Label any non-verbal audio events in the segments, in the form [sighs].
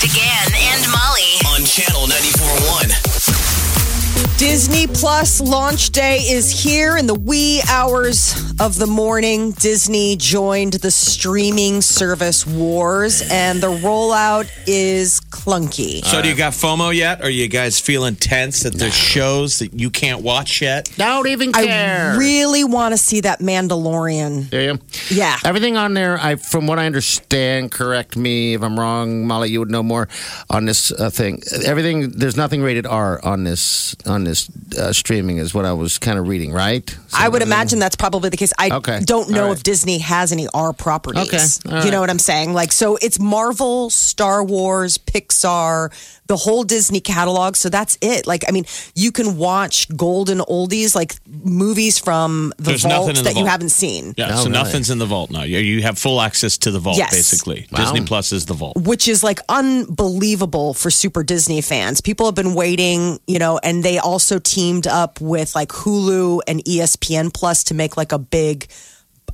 Big Party Disney Plus launch day is here in the wee hours of the morning. Disney joined the streaming service wars, and the rollout is clunky. So, do you got FOMO yet? Are you guys feeling tense that there's shows that you can't watch yet? Don't even care. I really want to see that Mandalorian. Do you? Yeah. Everything on there, I from what I understand, correct me if I'm wrong, Molly. You would know more on this uh, thing. Everything there's nothing rated R on this on this uh, streaming is what I was kind of reading, right? So I would imagine that's probably the case. I Okay. don't know All right. if Disney has any R properties. Okay. All You know what I'm saying? Like, so it's Marvel, Star Wars, Pixar, the whole Disney catalog. So that's it. Like, I mean, you can watch golden oldies, like movies from the There's vault nothing in the that you haven't seen. Yeah, Oh, so really? nothing's in the vault now. You, you have full access to the vault, Yes. basically. Wow. Disney Plus is the vault. which is like unbelievable for Super Disney fans. People have been waiting, you know, and they also teamed up with like Hulu and ESPN Plus to make like a big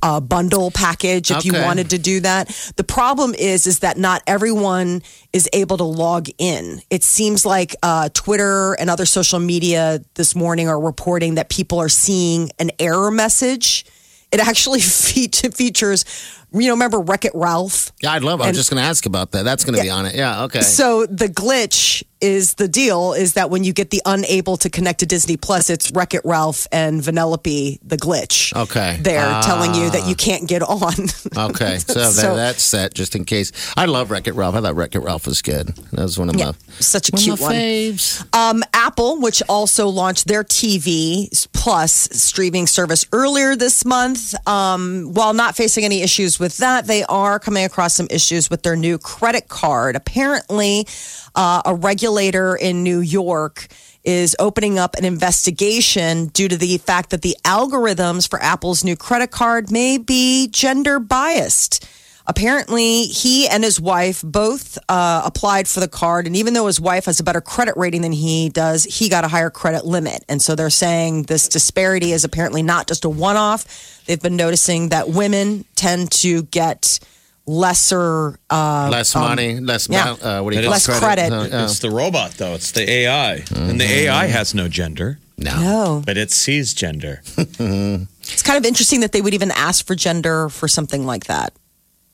uh, bundle package if you wanted to do that. The problem is is that not everyone is able to log in. It seems like uh, Twitter and other social media this morning are reporting that people are seeing an error message. It actually [laughs] fe- features, you know, remember Wreck It Ralph? Yeah, I'd love. I was And- just going to ask about that. That's going to be on it. Yeah. Okay. So the glitch is the deal is that when you get the unable to connect to Disney Plus, it's Wreck It Ralph and Vanellope the glitch. Okay. They're telling you that you can't get on. [laughs] Okay, so, that, So- that's set just in case. I love Wreck It Ralph. I thought Wreck It Ralph was good. That was one of Yeah, my such a cute one. faves. Um, Apple, which also launched their TV Plus streaming service earlier this month, um, while not facing any issues with that, they are coming across some issues with their new credit card. Apparently, uh, a regulator in New York is opening up an investigation due to the fact that the algorithms for Apple's new credit card may be gender biased. Apparently, he and his wife both uh, applied for the card, and even though his wife has a better credit rating than he does, he got a higher credit limit. And so they're saying this disparity is apparently not just a one off. They've been noticing that women tend to get lesser. Uh, Less money, less yeah. uh, what do you call it? Less credit. Uh, uh, It's the robot, though. It's the AI. And the AI has no gender, no. no, but it sees gender. [laughs] it's kind of interesting that they would even ask for gender for something like that.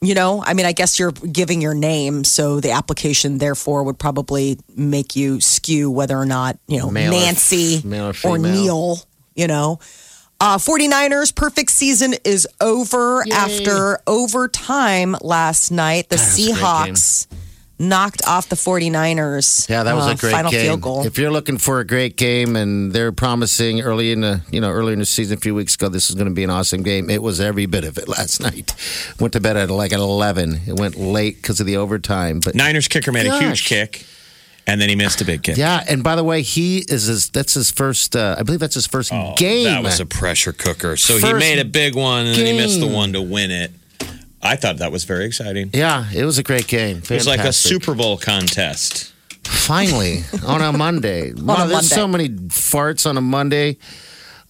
You know, I mean, I guess you're giving your name, so the application therefore would probably make you skew whether or not, you know, Male or- Nancy male or or. Neil, you know. Uh, 49ers perfect season is over after overtime last night. The God, that was a great Seahawks knocked off the 49ers. Yeah, that was uh, a great final game. field goal. If you're looking for a great game, and they're promising early in the you know earlier in the season, a few weeks ago, this is going to be an awesome game. It was every bit of it last night. Went to bed at like at 11. It went late because of the overtime, but Niners kicker made a huge kick, and then he missed a big kick. yeah. And by the way, he is his, that's his first. Uh, I believe that's his first game. Oh, That was a pressure cooker. So he made a big one, and then he missed the one to win it. I thought that was very exciting. yeah, it was a great game. It was like a Super Bowl contest. Finally, on a Monday. [laughs] Wow, a there's so many farts on a Monday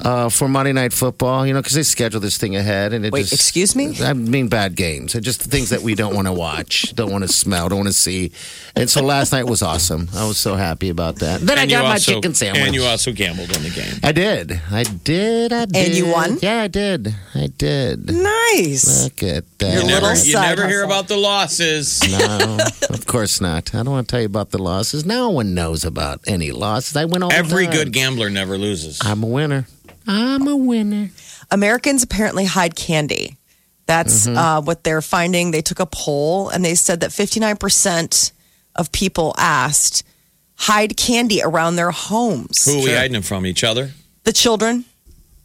uh, for Monday Night Football, you know, because they schedule this thing ahead. And it Wait, just, excuse me? I mean, bad games. They're just things that we don't want to watch, [laughs] don't want to smell, don't want to see. And so last night was awesome. I was so happy about that. Then I And you got my also- chicken sandwich. And you also gambled on the game. I did. I did. I did. And you won? Yeah, I did. I did. nice. Look at that. Your You never, little you never hear about the losses. No, of course not. I don't want to tell you about the losses. No one knows about any losses. I win all the Every time. good gambler never loses. I'm a winner. I'm a winner. Americans apparently hide candy. That's Mm-hmm. uh, what they're finding. They took a poll and they said that 59% of people asked hide candy around their homes. Who are we hiding them from? Each other? The children,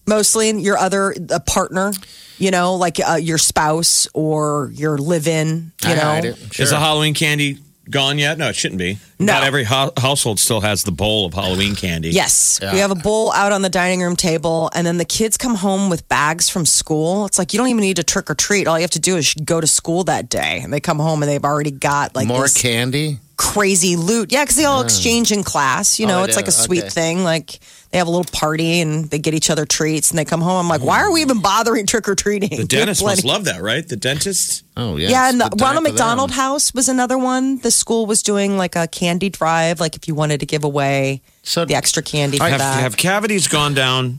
mostly, your other a partner, you know, like uh, your spouse or your live in, you I know. hide it. Is Sure. a Halloween candy gone yet? No, it shouldn't be. No. Not every ho- household still has the bowl of Halloween candy. Yes. We have a bowl out on the dining room table, and then the kids come home with bags from school. It's like you don't even need to trick or treat. All you have to do is go to school that day. And they come home and they've already got like More this candy. crazy loot. Yeah, because they all exchange in class. You know, Oh, it's they like a sweet Okay. thing. Like they have a little party and they get each other treats and they come home. I'm like, why are we even bothering trick or treating? The dentist must love that, right? The dentist. Oh yeah. Yeah, and the good time Ronald for them. McDonald House was another one. The school was doing like a candy drive, like if you wanted to give away So- the extra candy for Have, that. have cavities gone down?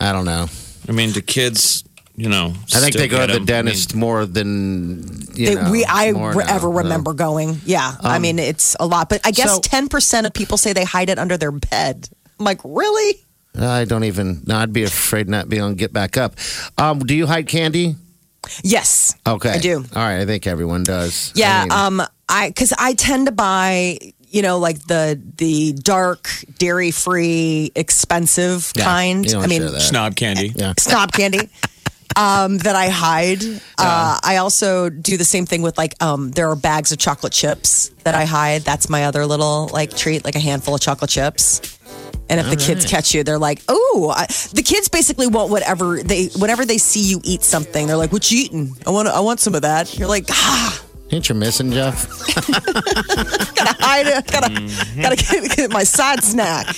I don't know. I mean, the kids, you know? I think they go to the them? dentist more than you They- know. we I more re- now, ever no. remember going. Yeah, I um, mean it's a lot, but I guess So- ten percent of people say they hide it under their bed. I'm like, really? I don't even. No, I'd be afraid not be able to get back up. Um, do you hide candy? Yes. Okay, I do. All right, I think everyone does. Yeah, I mean, um, I because I tend to buy, you know, like the the dark, dairy free, expensive yeah, kind. you don't I mean, share that. Snob candy. Yeah. snob candy. [laughs] Um, that I hide. Uh, I also do the same thing with like um, there are bags of chocolate chips that I hide. That's my other little like treat, like a handful of chocolate chips. And if the kids catch you, they're like, "Oh!" The kids basically want whatever they, whenever they see you eat something, they're like, "What you eating? I want, I want some of that." You're like, "Ah, Ain't you missing, Jeff? [laughs] gotta hide it, gotta, gotta get, get my side snack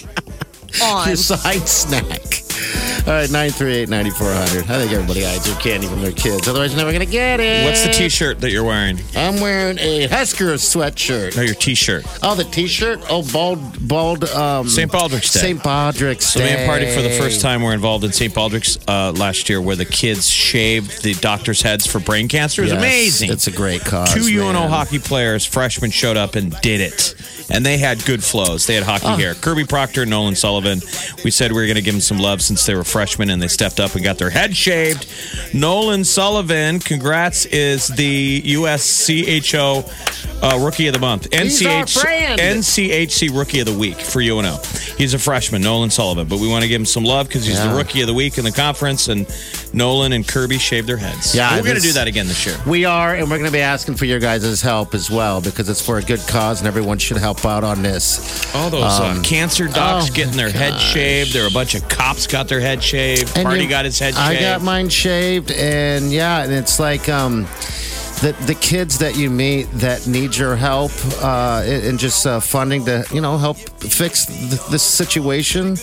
on." Your side snack. All right, 938 9400. I think everybody hides their candy from their kids. Otherwise, you're never going to get it. What's the T-shirt that you're wearing? I'm wearing a Husker sweatshirt. No, your T-shirt. Oh, the T-shirt. Oh, bald, bald. Um, St. Baldrick's Day. St. Baldrick's So had a party for the first time. We're involved in St. Baldrick's uh, last year, where the kids shaved the doctors' heads for brain cancer. It was Yes, amazing. It's a great cause. Two UNO man. hockey players, freshmen, showed up and did it. And they had good flows. They had hockey Oh. hair. Kirby Proctor, Nolan Sullivan. We said we were going to give them some love since they were freshmen and they stepped up and got their head shaved. Nolan Sullivan, congrats, is the USCHO uh, Rookie of the Month. Friend. NCHC Rookie of the Week for UNO. He's a freshman, Nolan Sullivan, but we want to give him some love because he's Yeah. the Rookie of the Week in the conference. And Nolan and Kirby shaved their heads. Yeah, we're going to do that again this year. We are, and we're going to be asking for your guys' help as well because it's for a good cause, and everyone should help out on this. All those uh, cancer docs oh getting their head shaved. There are a bunch of cops got their head shaved. And Party you- got his head I shaved. I got mine shaved, and yeah, and it's like um, the the kids that you meet that need your help uh, and just uh, funding to you know help fix th- this situation.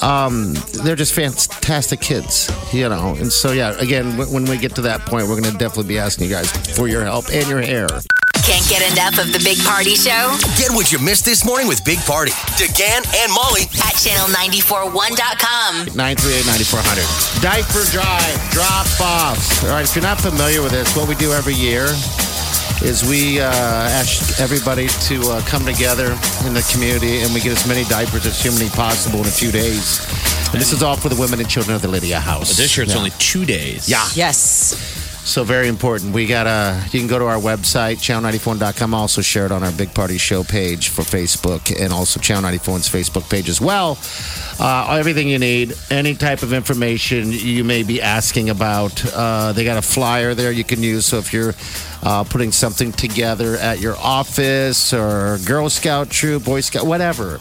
Um, they're just fantastic kids, you know, and so yeah. Again, w- when we get to that point, we're going to definitely be asking you guys for your help and your hair. Can't get enough of the Big Party Show Get what you missed this morning with Big Party, DeGan and Molly at channel941.com. 938-9400. Diaper drive, drop offs. All right, if you're not familiar with this, what we do every year is we uh, ask everybody to uh, come together in the community and we get as many diapers as humanly possible in a few days. And this is all for the women and children of the Lydia House. This year it's Yeah. only two days. Yeah. Yes. So very important. We got a. You can go to our website, channel94.com. Also share it on our Big Party Show page for Facebook, and also Channel 94's Facebook page as well. Uh, everything you need, any type of information you may be asking about. Uh, they got a flyer there you can use. So if you're uh, putting something together at your office or Girl Scout troop, Boy Scout, whatever.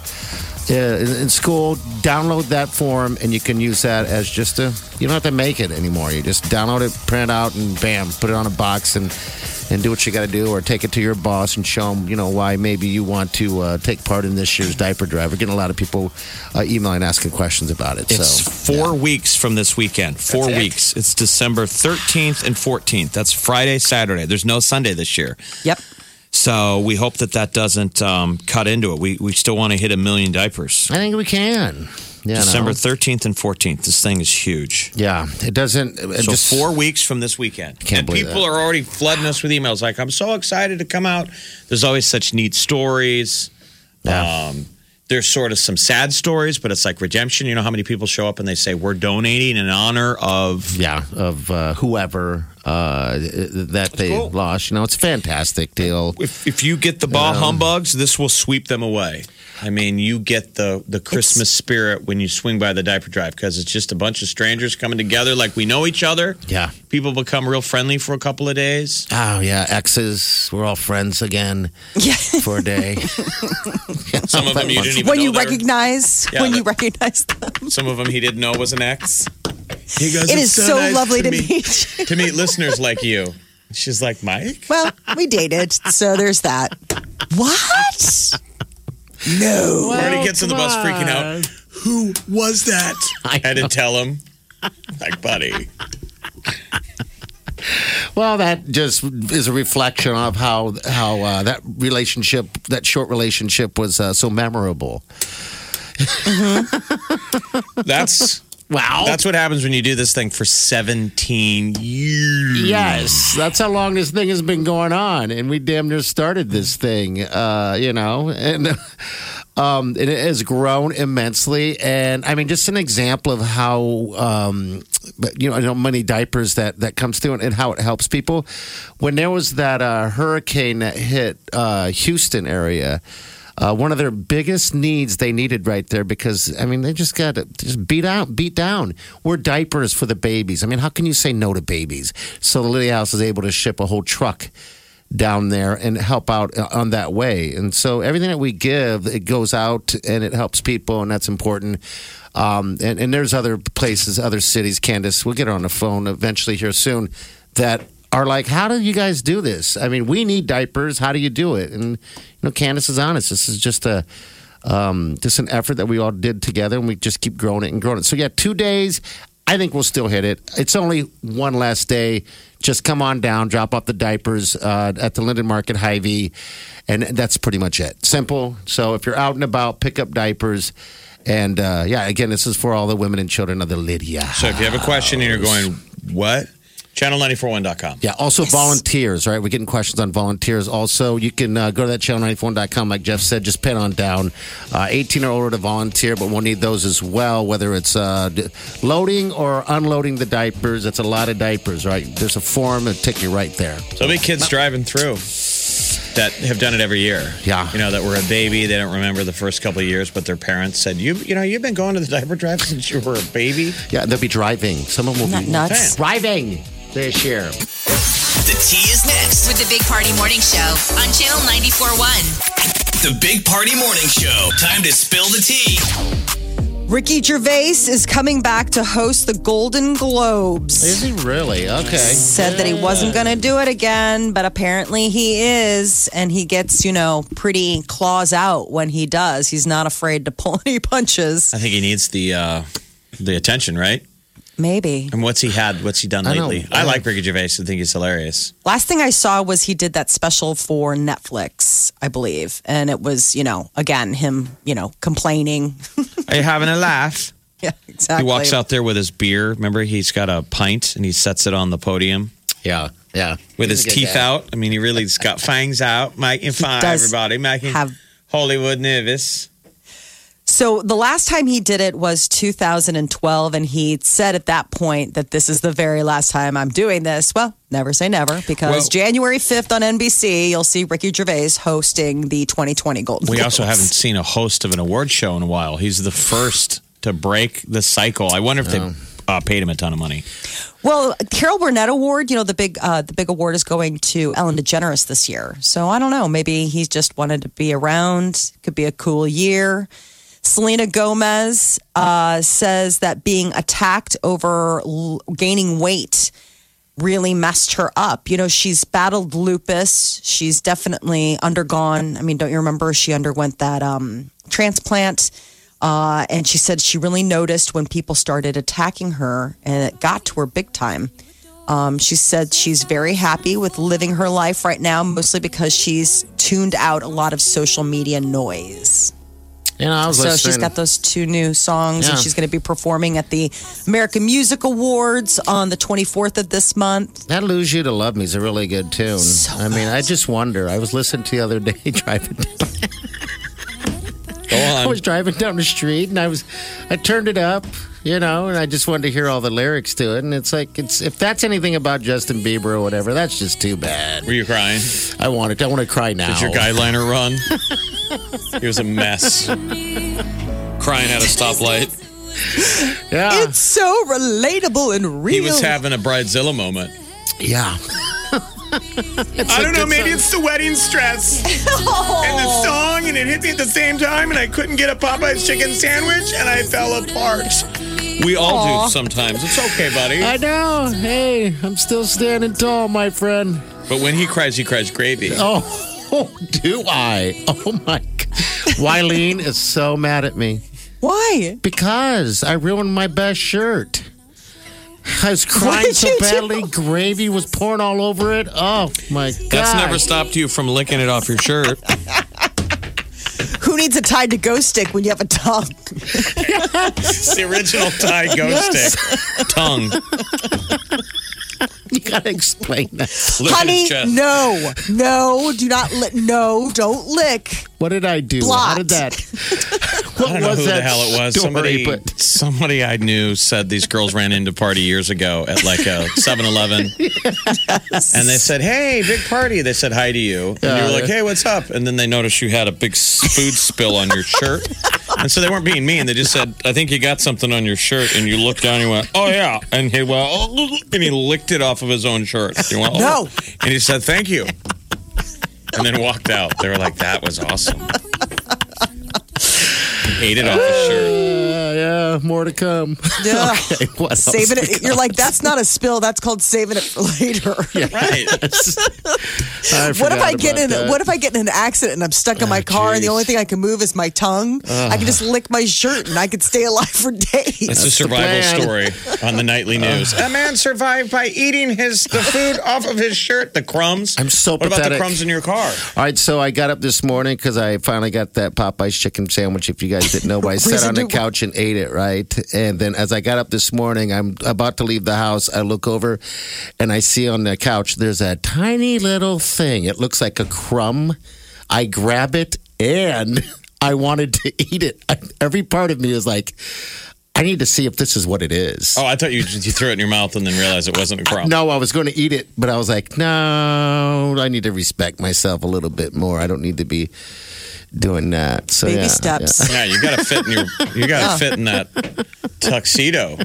In in school, download that form and you can use that as just a. You don't have to make it anymore. You just download it, print it out, and bam, put it on a box and and do what you got to do, or take it to your boss and show them, you know, why maybe you want to uh, take part in this year's diaper drive. We're getting a lot of people uh, emailing, asking questions about it. It's so four weeks from this weekend. Four That's it. weeks. It's December 13th and 14th. That's Friday, Saturday. There's no Sunday this year. Yep. So we hope that that doesn't um, cut into it. We, we still want to hit a million diapers. I think we can. Yeah, December no? 13th and 14th. This thing is huge. Yeah, it doesn't. It So just four weeks from this weekend. Can't and believe people that. are already flooding us with emails like, I'm so excited to come out. There's always such neat stories. Yeah. Um, there's sort of some sad stories, but it's like redemption. You know how many people show up and they say, We're donating in honor of. yeah, of uh, whoever. uh, that they cool. lost. You know, it's a fantastic deal. If, if you get the ball humbugs, this will sweep them away. I mean, you get the the Christmas spirit when you swing by the diaper drive because it's just a bunch of strangers coming together like we know each other. Yeah. People become real friendly for a couple of days. Oh yeah, exes. We're all friends again Yeah. for a day. [laughs] Some of them you didn't even when know you recognize Yeah, when you recognize them. Some of them he didn't know was an ex. He goes, "It's is so nice lovely to meet meet you. to meet listeners like you. She's like Mike. Well, we dated, so there's that. What? No. Already gets on the bus freaking out. Who was that? I had to tell him. Like, buddy. Well, that just is a reflection of how how uh, that relationship, that short relationship, was uh, so memorable. That's Wow. that's what happens when you do this thing for 17 years. Yes, that's how long this thing has been going on, and we damn near started this thing. Uh, you know, and [laughs] um, it has grown immensely. And I mean, just an example of how um, you know, I know many diapers that that comes through, and, and how it helps people. When there was that uh, hurricane that hit uh, Houston area. Uh, one of their biggest needs they needed right there because I mean they just got just beat out, beat down. We're diapers for the babies. I mean, how can you say no to babies? So the Lydia House is able to ship a whole truck down there and help out uh, on that way. And so everything that we give, it goes out and it helps people, and that's important. Um, and, and there's other places, other cities, Candace, we'll get her on the phone eventually here soon, that are like, how do you guys do this? I mean, we need diapers. How do you do it? And, you know, Candace is honest. This is just a, um, just an effort that we all did together, and we just keep growing it and growing it. So yeah, two days. I think we'll still hit it. It's only one last day. Just come on down, drop off the diapers uh, at the Linden Market Hy-Vee, and that's pretty much it. Simple. So if you're out and about, pick up diapers. And uh, yeah, again, this is for all the women and children of the Lydia. So if you have a question and you're going, what? Channel941.com. Yeah, also volunteers, right? We're getting questions on volunteers. Also, you can uh, go to that channel94.com, like Jeff said, just pin on down. Uh, 18 or older to volunteer, but we'll need those as well, whether it's uh, loading or unloading the diapers. That's a lot of diapers, right? There's a form that take you right there. So there'll be kids driving through that have done it every year. Yeah. You know, that were a baby. They don't remember the first couple of years, but their parents said, you, you know, you've been going to the diaper drive [laughs] since you were a baby. Yeah, they'll be driving. Some of them will Not be nuts. driving this year. The tea is next. With the Big Party Morning Show on Channel 94.1. The Big Party Morning Show. Time to spill the tea. Ricky Gervais is coming back to host the Golden Globes. Is he really? Okay. Said that he wasn't going to do it again, but apparently he is. And he gets, you know, pretty claws out when he does. He's not afraid to pull [laughs] any punches. I think he needs the uh, the attention, right? Maybe. And what's he had? What's he done I know. lately? I, like Ricky Gervais. I think he's hilarious. Last thing I saw was he did that special for Netflix, I believe. And it was, you know, again, him, you know, complaining. Are you having a laugh? [laughs] yeah, exactly. He walks out there with his beer. Remember, he's got a pint and he sets it on the podium Yeah, yeah. with He's his teeth guy. out. I mean, he really's got fangs out, making fun. does Everybody making have- Hollywood nervous. So the last time he did it was 2012, and he said at that point that this is the very last time I'm doing this. Well, never say never, because Well- January 5th on NBC, you'll see Ricky Gervais hosting the 2020 Golden We Globes. also haven't seen a host of an award show in a while. He's the first to break the cycle. I wonder if they uh, paid him a ton of money. Well, Carol Burnett Award, you know, the big uh, the big award is going to Ellen DeGeneres this year. So I don't know. Maybe he just wanted to be around. Could be a cool year. Selena Gomez uh, says that being attacked over l- gaining weight really messed her up. You know, she's battled lupus. She's definitely undergone. I mean, don't you remember she underwent that um, transplant? Uh, and she said she really noticed when people started attacking her, and it got to her big time. Um, she said she's very happy with living her life right now, mostly because she's tuned out a lot of social media noise. You know, I was So listening. she's got those two new songs, and she's going to be performing at the American Music Awards on the 24th of this month. That Lose You to Love Me is a really good tune. So I mean, I just wonder. I was listening to the other day [laughs] driving down. Go I was driving down the street and I was, I turned it up, you know, and I just wanted to hear all the lyrics to it. And it's like, it's if that's anything about Justin Bieber or whatever, that's just too bad. Were you crying? I want it. I want to cry now. Did your guideliner run? [laughs] he was a mess. Crying at a stoplight. Yeah, It's so relatable and real. He was having a bridezilla moment. yeah. [laughs] I don't know. Maybe it's the wedding stress [laughs] and the song, and it hit me at the same time, and I couldn't get a Popeye's chicken sandwich, and I fell apart. We all do sometimes. It's okay, buddy. I know. Hey, I'm still standing tall, my friend. But when he cries, he cries gravy. Oh, [laughs] do I? Oh my! God. Wileen is so mad at me Why? because I ruined my best shirt. I was crying so you do? badly. Gravy was pouring all over it. Oh my god! That's never stopped you from licking it off your shirt. [laughs] Who needs a Tide to Go stick when you have a tongue? It's the original Tide to Go stick. Tongue. You gotta explain that. Lick Honey, his chest. no, no, do not lick. No, don't lick. What did I do? How did that? [laughs] What I don't know was who that the hell it was. story, somebody, but- somebody I knew said these girls ran into party years ago at like a [laughs] 7-Eleven, and they said, "Hey, big party." They said hi to you, and you were like, "Hey, what's up?" And then they noticed you had a big s- food spill on your shirt, and so they weren't being mean. They just said, "I think you got something on your shirt," and you looked down, and you went, "Oh yeah," and he went, oh, and he licked it off of his own shirt. You went, oh. No. and he said, "Thank you." And then walked out. They were like, "That was awesome." Ate it off his shirt. Uh, yeah, more to come. Yeah. [laughs] Okay, what else Saving we it. You're like, that's not a spill. That's called saving it for later. [laughs] Yeah. Right. [laughs] I What if I get in? that. What if I get in an accident and I'm stuck in my Oh, car and the only thing I can move is my tongue? I can just uh-huh. lick my shirt and I could stay alive for days. It's a survival story on the nightly uh. news. a man survived by eating his the food [laughs] off of his shirt, the crumbs. I'm so What about the crumbs in your car? All right, so I got up this morning because I finally got that Popeye's chicken sandwich. If you guys didn't know, I [laughs] sat on the couch and ate it, right? And then as I got up this morning, I'm about to leave the house. I look over and I see on the couch there's a tiny little thing. It looks like a crumb. I grab it and [laughs] I wanted to eat it. I, every part of me is like, I need to see if this is what it is. Oh, I thought you you threw it in your mouth and then realized it wasn't a crumb. No, I was going to eat it, but I was like, no, I need to respect myself a little bit more. I don't need to be doing that. So Baby yeah, steps. Yeah, you got to fit in your you got to [laughs] oh. fit in that tuxedo.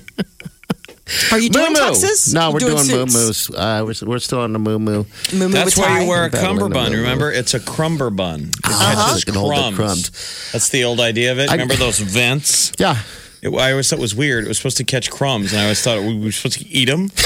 Are you yeah. doing Moo-moo. tuxes? No, we're doing moo moos. Uh, we're, we're still on the moo moo. Moo-moo That's with why tie? you wear a Battling the cummerbund. Remember, it's a crumber bun. It Uh-huh. catches It can hold the crumbs. crumbs. That's the old idea of it. I- Remember those vents? Yeah. It, I always thought it was weird. It was supposed to catch crumbs, and I always thought we were supposed to eat them. [laughs]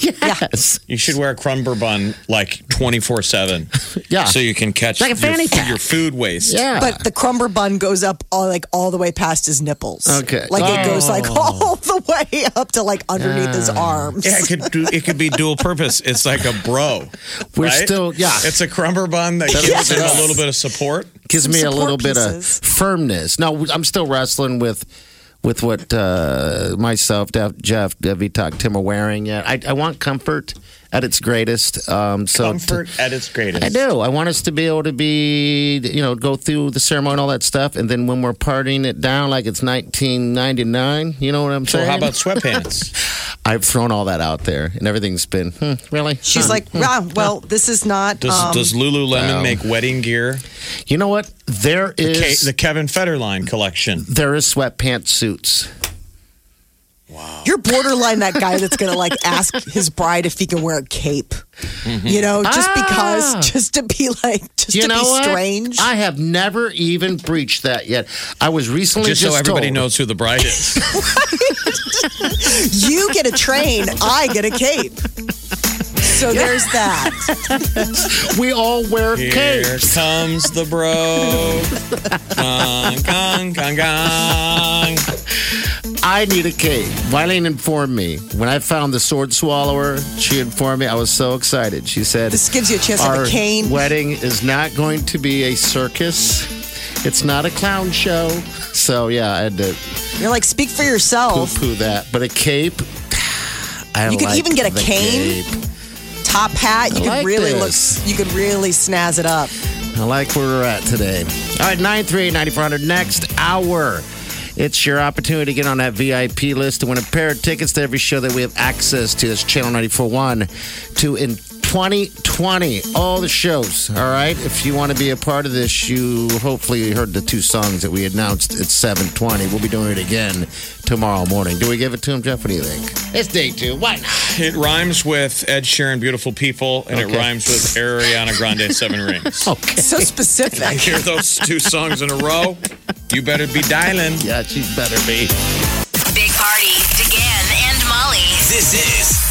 Yes. You should wear a crumber bun like twenty four seven. [laughs] Yeah. so you can catch Like a fanny your, pack. your food waste. Yeah. But the crumber bun goes up all like all the way past his nipples. Okay. Like it goes like Oh. [laughs] all the way up to like underneath his arms. Yeah, it could do, it could be dual purpose. It's like a bro. We're right? still- yeah. It's a crumber bun that gives Yes. him a little bit of support. gives Some me a support little bit pieces. of firmness. No, I'm still wrestling with with what uh, myself, Jeff, Jeff, Debbie, Talk, Tim are wearing. Yet I, I want comfort at its greatest. Um, so Comfort at its greatest. I do. I want us to be able to be, you know, go through the ceremony and all that stuff, and then when we're partying it down like it's 1999, you know what I'm saying? So how about sweatpants? [laughs] I've thrown all that out there, and everything's been hmm, really. She's Huh. like, wow, well, this is not. Does um, does Lululemon wow. make wedding gear? you know what? There is Ke- is the Kevin Federline collection. there is sweatpants suits. You're borderline that guy that's gonna like ask his bride if he can wear a cape. You know, just Ah. because, just to be like, just you to know be what? strange. I have never even breached that yet. I was recently Just, just, so everybody told- knows who the bride is. [laughs] you get a train, I get a cape. So there's that. we all wear Here capes. comes the bro. Gong, gong, gong, gong. I need a cape. Wileen informed me when I found the sword swallower. She informed me. I was so excited. She said, This gives you a chance to have "Our a cane. wedding is not going to be a circus. It's not a clown show." So yeah, I had to You're like, speak for yourself. poo-poo that. But a cape. [sighs] I You could like even get a cane. cape. Top hat, you I could like really this. look. You could really snazz it up. I like where we're at today. All right, 938 9400. Next hour It's your opportunity to get on that VIP list to win a pair of tickets to every show that we have access to. That's Channel 94.1 to 2020. All the shows, all right? If you want to be a part of this, you hopefully heard the two songs that we announced at 720. We'll be doing it again tomorrow morning. Do we give it to him, Jeff? What do you think? It's day two. Why not? It rhymes with Ed Sheeran, Beautiful People, and it rhymes with Ariana Grande, Seven Rings. [laughs] Okay. So specific. Hear those two songs in a row? You better be dialing. Yeah, she better be. Big Party, DeGan and Molly This is